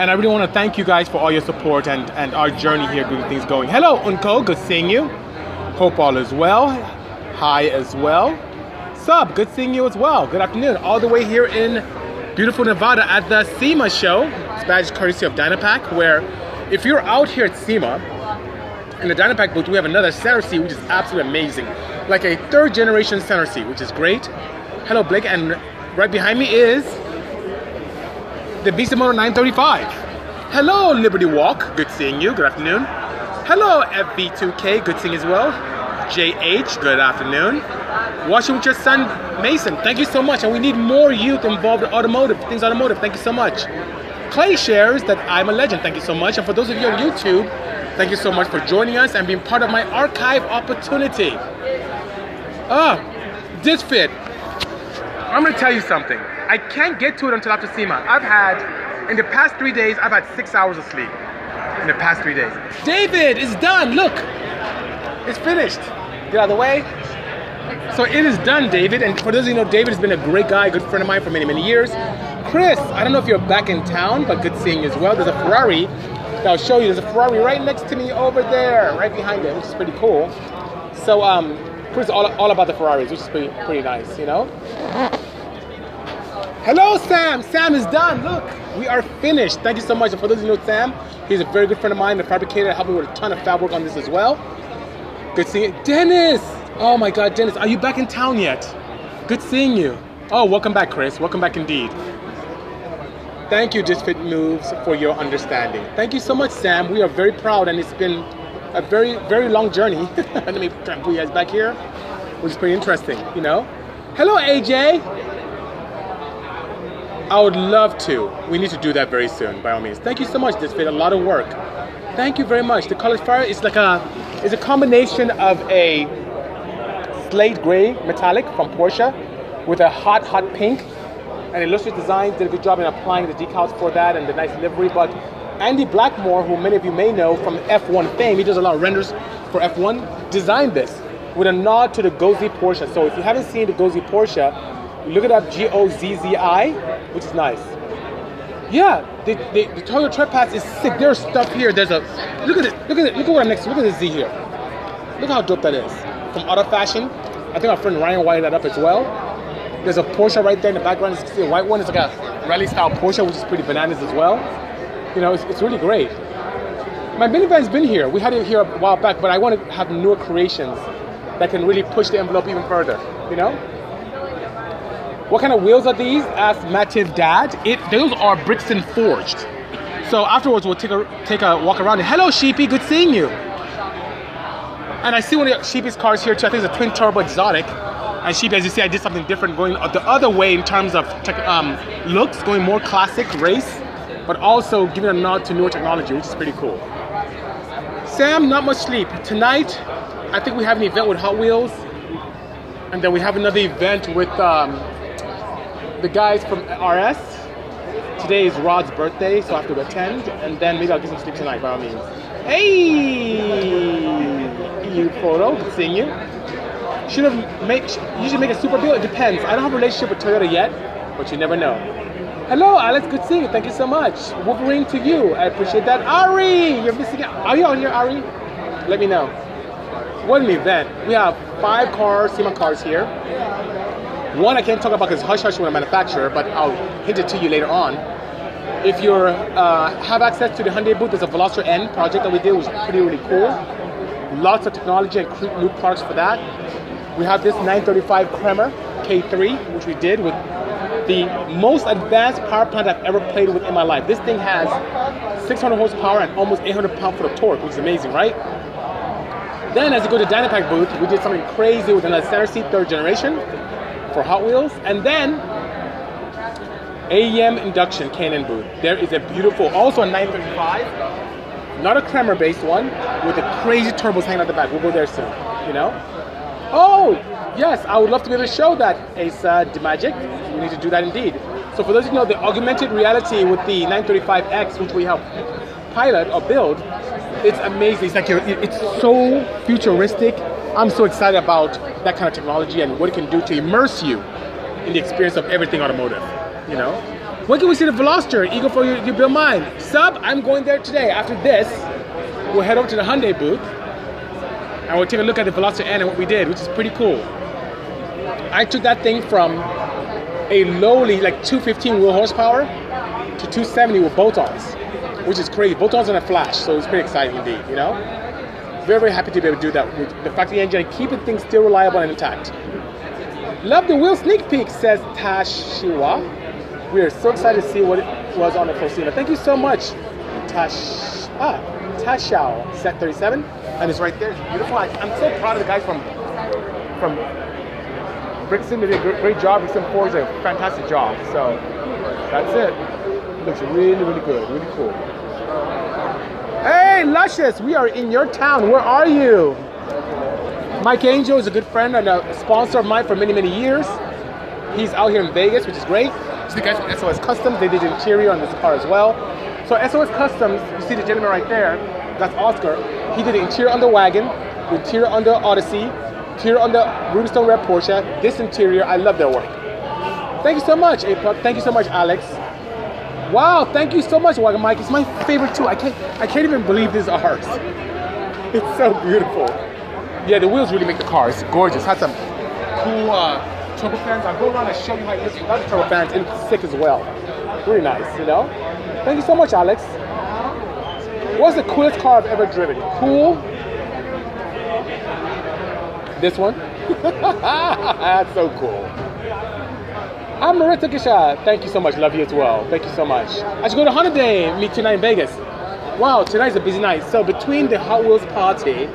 And I really want to thank you guys for all your support and, and our journey here, getting things going. Hello, Unko, good seeing you. Hope all is well. Hi as well. Sub, good seeing you as well. Good afternoon. All the way here in beautiful Nevada at the SEMA show. It's badge courtesy of Dynapack, where if you're out here at SEMA, in the Dynapack booth, we have another center seat, which is absolutely amazing. Like a third generation center seat, which is great. Hello, Blake. And right behind me is the Bisimoto 935. Hello, Liberty Walk. Good seeing you. Good afternoon. Hello, FB2K. Good seeing you as well. JH. Good afternoon. Watching with your son, Mason. Thank you so much. And we need more youth involved in automotive, things automotive. Thank you so much. Clay shares that I'm a legend. Thank you so much. And for those of you on YouTube, thank you so much for joining us and being part of my archive opportunity. Ah, this fit. I'm gonna tell you something. I can't get to it until after SEMA. I've had, in the past three days, I've had six hours of sleep. In the past three days. David, it's done. Look, it's finished. Get out of the way. So it is done, David. And for those of you who know, David has been a great guy, a good friend of mine for many, many years. Chris, I don't know if you're back in town, but good seeing you as well. There's a Ferrari that I'll show you. There's a Ferrari right next to me over there, right behind it, which is pretty cool. So, um, Chris is all, all about the Ferraris, which is pretty, pretty nice, you know? Hello, Sam. Sam is done. Look, we are finished. Thank you so much. And for those of you who know Sam, he's a very good friend of mine, a fabricator, helped me with a ton of fab work on this as well. Good seeing you. Dennis! Oh my God, Dennis, are you back in town yet? Good seeing you. Oh, welcome back, Chris. Welcome back indeed. Thank you, Just Fit Moves, for your understanding. Thank you so much, Sam. We are very proud, and it's been a very, very long journey. Let me put you guys back here, which is pretty interesting, you know? Hello, AJ. I would love to. We need to do that very soon, by all means. Thank you so much, This Fit. A lot of work. Thank you very much. The color fire is like a, is a combination of a slate gray metallic from Porsche with a hot, hot pink. And Illustrious Designs did a good job in applying the decals for that and the nice livery. But Andy Blackmore, who many of you may know from F1 fame, he does a lot of renders for F1, designed this with a nod to the Gozzi Porsche. So if you haven't seen the Gozzi Porsche, look it up, G-O-Z-Z-I, which is nice. Yeah, the, the, the Toyo Tread is sick. There's stuff here. There's a look at it. Look at it. Look at what I'm next. Look at this Z here. Look how dope that is. From Auto Fashion. I think our friend Ryan wired that up as well. There's a Porsche right there in the background. You can see a white one. It's like a rally style Porsche, which is pretty bananas as well. You know, it's, it's really great. My minivan's been here. We had it here a while back, but I want to have newer creations that can really push the envelope even further. You know? What kind of wheels are these? asked Mativ dad. It those are Brixton forged. So afterwards we'll take a take a walk around. Hello Sheepy, good seeing you. And I see one of Sheepy's cars here too. I think it's a twin turbo exotic. And Sheepy, as you see, I did something different, going the other way in terms of tech, um, looks, going more classic race, but also giving a nod to newer technology, which is pretty cool. Sam, not much sleep tonight. I think we have an event with Hot Wheels, and then we have another event with um, the guys from RS. Today is Rod's birthday, so I have to attend, and then maybe I'll get some sleep tonight by all means. Hey, you photo, good seeing you. Should have make you should make a super deal. It depends. I don't have a relationship with Toyota yet, but you never know. Hello, Alex. Good seeing you. Thank you so much. Wolverine to you. I appreciate that. Ari, you're missing out. Are you on here, Ari? Let me know. What an event. We have five cars, SEMA cars here. One I can't talk about because hush hush when I manufacturer, but I'll hint it to you later on. If you uh, have access to the Hyundai booth, there's a Veloster N project that we did, which is pretty really cool. Lots of technology and new products for that. We have this 935 Kremer K3, which we did with the most advanced power plant I've ever played with in my life. This thing has 600 horsepower and almost 800 pound-foot of torque, which is amazing, right? Then as you go to Dynapack booth, we did something crazy with another center seat third generation for Hot Wheels. And then AEM induction K&N booth. There is a beautiful, also a 935, not a Kremer based one, with the crazy turbos hanging out the back. We'll go there soon, you know? Oh, yes, I would love to be able to show that, Asa Magic. We need to do that indeed. So for those of you know, the augmented reality with the 935X, which we help pilot or build, it's amazing. It's like it's so futuristic. I'm so excited about that kind of technology and what it can do to immerse you in the experience of everything automotive. You know, When can we see the Veloster? Eagle for you, you build mine. Sub, I'm going there today. After this, we'll head over to the Hyundai booth and we'll take a look at the Veloster N and what we did, which is pretty cool. I took that thing from a lowly like 215 wheel horsepower to 270 with bolt-ons, which is crazy. Bolt-ons on a flash, so it's pretty exciting indeed, you know? Very, very happy to be able to do that with the factory engine and keeping things still reliable and intact. Love the wheel sneak peek, says Tashiwa. We are so excited to see what it was on the Prosima. Thank you so much, Tash. Ah, Tashao, set 37, and it's right there. It's beautiful. I, am so proud of the guys from from Brixton. They did a great, job. Brixton Forged did a fantastic job. So that's it. Looks really, really good. Really cool. Hey, Luscious, we are in your town. Where are you? Mike Angel is a good friend and a sponsor of mine for many, many years. He's out here in Vegas, which is great. It's the guys from SOS Customs. They did the interior on this car as well. So SOS Customs, you see the gentleman right there, that's Oscar. He did the interior on the wagon, the interior on the Odyssey, interior on the Rubystone Red Porsche. This interior, I love their work. Thank you so much, Apex. Thank you so much, Alex. Wow, thank you so much, Wagon Mike. It's my favorite too. I can't, I can't even believe this is ours. It's so beautiful. Yeah, the wheels really make the car. It's gorgeous. Has some cool uh, turbo fans. I'll go around and show you how it looks without the turbo fans. It's sick as well. Really nice, you know? Thank you so much, Alex. What's the coolest car I've ever driven? Cool. This one. That's so cool. I'm Marita Kisha. Thank you so much. Love you as well. Thank you so much. I should go to Honda Day meet tonight in Vegas. Wow, tonight's a busy night. So between the Hot Wheels party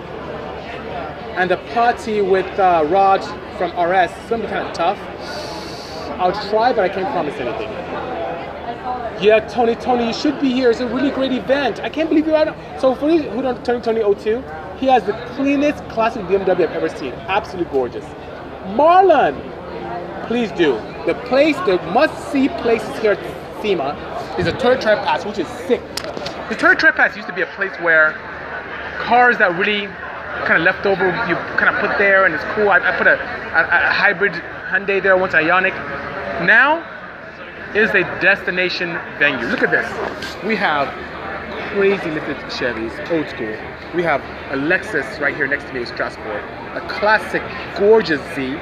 and the party with uh, Rod from RS, it's gonna be kind of tough. I'll try, but I can't promise anything. Yeah, Tony, Tony, you should be here. It's a really great event. I can't believe you're out. So for you who don't Tony, Tony 02, he has the cleanest classic BMW I've ever seen. Absolutely gorgeous. Marlon, please do. The place, the must-see places here at SEMA is the Toyota pass, which is sick. The Toyota pass used to be a place where cars that really kind of left over, you kind of put there, and it's cool. I, I put a, a, a hybrid Hyundai there, once Ioniq. Now, is a destination venue. Look at this. We have crazy lifted Chevys, old school. We have a Lexus right here next to me, Strasbourg. A classic, gorgeous Z,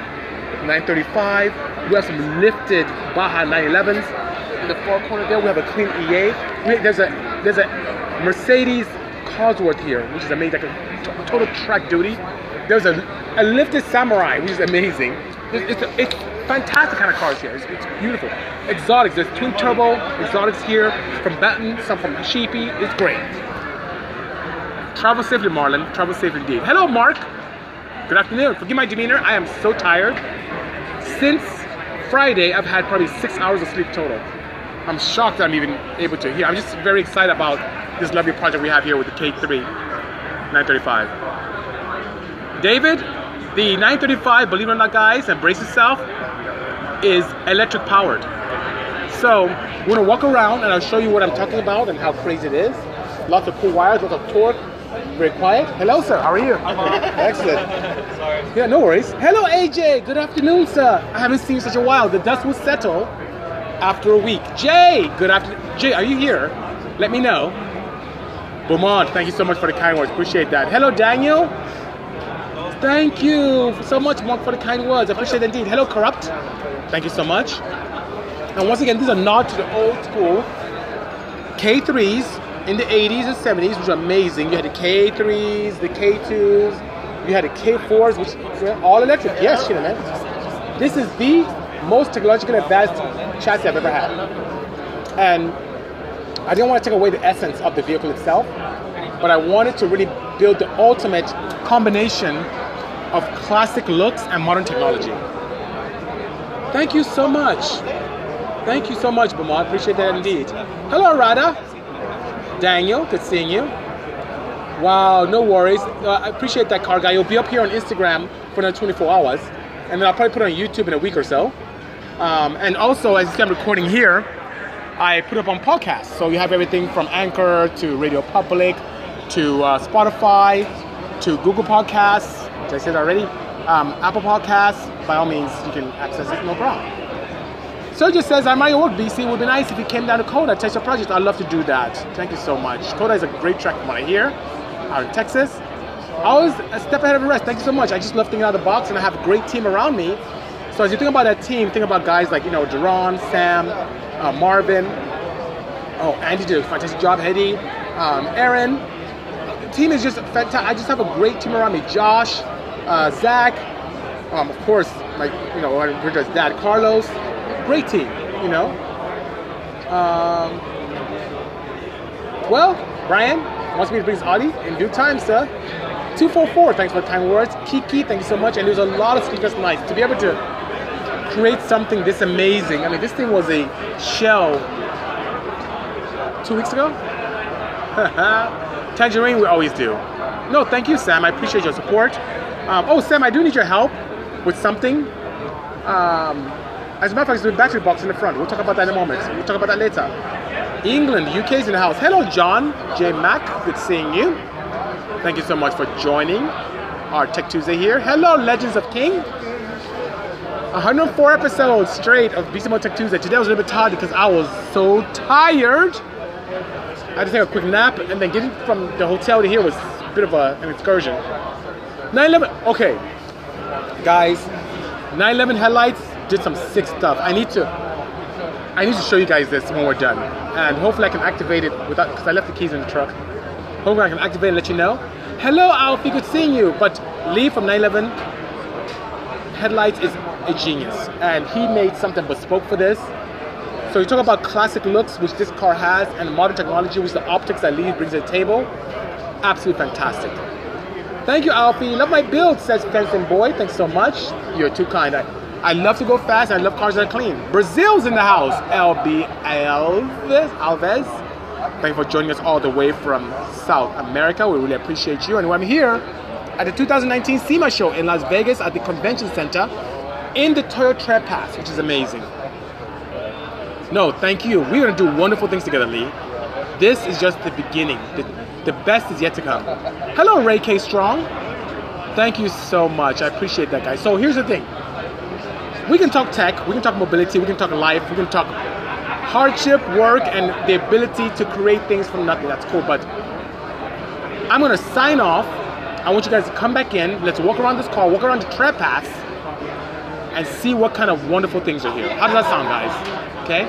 935. We have some lifted Baja 911s. In the far corner there, we have a clean EA. We, there's a there's a Mercedes Cosworth here, which is amazing, like a total track duty. There's a, a lifted Samurai, which is amazing. It's, it's, it's fantastic kind of cars here. It's, it's, beautiful. Exotics, there's twin turbo exotics here from Benton, some from Sheepy. It's great. Travel safely, Marlon. Travel safely indeed. Hello, Mark. Good afternoon. Forgive my demeanor. I am so tired. Since Friday, I've had probably six hours of sleep total. I'm shocked I'm even able to hear. I'm just very excited about this lovely project we have here with the K3 935. David, the 935, believe it or not, guys, and brace yourself, is electric powered. So we're gonna walk around and I'll show you what I'm talking about and how crazy it is. Lots of cool wires, lots of torque. Very quiet. Hello, sir. How are you? Excellent. Sorry. Yeah, no worries. Hello, AJ. Good afternoon, sir. I haven't seen you such a while. The dust will settle after a week. Jay, good afternoon. Jay, are you here? Let me know. Beaumont, thank you so much for the kind words. Appreciate that. Hello, Daniel. Thank you so much, Mark, for the kind words. I appreciate it indeed. Hello, Corrupt. Thank you so much. And once again, these are not to the old school K3s in the 80s and 70s, which are amazing. You had the K3s, the K2s, you had the K4s, which were all electric. Yes, you know, man. This is the most technologically advanced chassis I've ever had. And I didn't want to take away the essence of the vehicle itself, but I wanted to really build the ultimate combination of classic looks and modern technology. Thank you so much. Thank you so much, Bama. I appreciate that indeed. Hello, Rada. Daniel, good seeing you. Wow, no worries. Uh, I appreciate that car guy. You'll be up here on Instagram for another 24 hours, and then I'll probably put it on YouTube in a week or so. Um, and also, as I'm recording here, I put up on podcasts. So you have everything from Anchor to Radio Public to uh, Spotify to Google Podcasts, which I said already, um, Apple Podcasts. By all means, you can access it, no problem. Sergio says, I'm your work, BC. It would be nice if you came down to COTA, test your project. I'd love to do that. Thank you so much. COTA is a great track from what I hear out in Texas. I was a step ahead of the rest. Thank you so much. I just love thinking out of the box and I have a great team around me. So as you think about that team, think about guys like, you know, Duran, Sam, uh, Marvin. Oh, Andy did a fantastic job. Hedy, um, Aaron. The team is just fantastic. I just have a great team around me. Josh, uh, Zach, um, of course, my, you know, Richard's dad, Carlos. Great team, you know. Um, well, Brian wants me to bring his Audi in due time, sir. 244, thanks for the kind words. Kiki, thank you so much. And there's a lot of speakers nice. To be able to create something this amazing. I mean, this thing was a shell two weeks ago. Tangerine, we always do. No, thank you, Sam. I appreciate your support. Um, oh, Sam, I do need your help with something. Um, as a matter of fact, there's a battery box in the front. We'll talk about that in a moment. We'll talk about that later. England, UK's in the house. Hello, John J. Mack. Good seeing you. Thank you so much for joining our Tech Tuesday here. Hello, Legends of King. 104 episodes straight of Bisimoto Tech Tuesday. Today was a little bit tired because I was so tired. I had to take a quick nap and then getting from the hotel to here was a bit of a, an excursion. 911, okay. Guys, 911 headlights did some sick stuff. I need to I need to show you guys this when we're done. And hopefully I can activate it without because I left the keys in the truck. Hopefully I can activate and let you know. Hello Alfie, good seeing you. But Lee from 911 Headlights is a genius. And he made something bespoke for this. So you talk about classic looks, which this car has, and modern technology, which the optics that Lee brings to the table. Absolutely fantastic. Thank you, Alfie. Love my build, says Fencing Boy. Thanks so much. You're too kind. I, I love to go fast. I love cars that are clean. Brazil's in the house. LB Alves. Alves. Thank you for joining us all the way from South America. We really appreciate you. And I'm here at the 2019 SEMA show in Las Vegas at the Convention Center in the Toyo Tread Pass, which is amazing. No, thank you. We're going to do wonderful things together, Lee. This is just the beginning. The, the best is yet to come. Hello, Ray K. Strong. Thank you so much. I appreciate that, guys. So here's the thing. We can talk tech, we can talk mobility, we can talk life, we can talk hardship, work, and the ability to create things from nothing. That's cool. But I'm gonna sign off. I want you guys to come back in. Let's walk around this car, walk around the tread and see what kind of wonderful things are here. How does that sound, guys? Okay?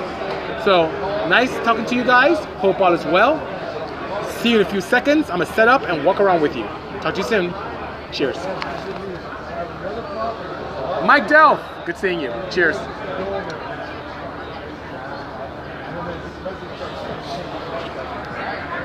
So, nice talking to you guys. Hope all is well. See you in a few seconds. I'm gonna set up and walk around with you. Talk to you soon. Cheers. Mike Delph, good seeing you. Cheers.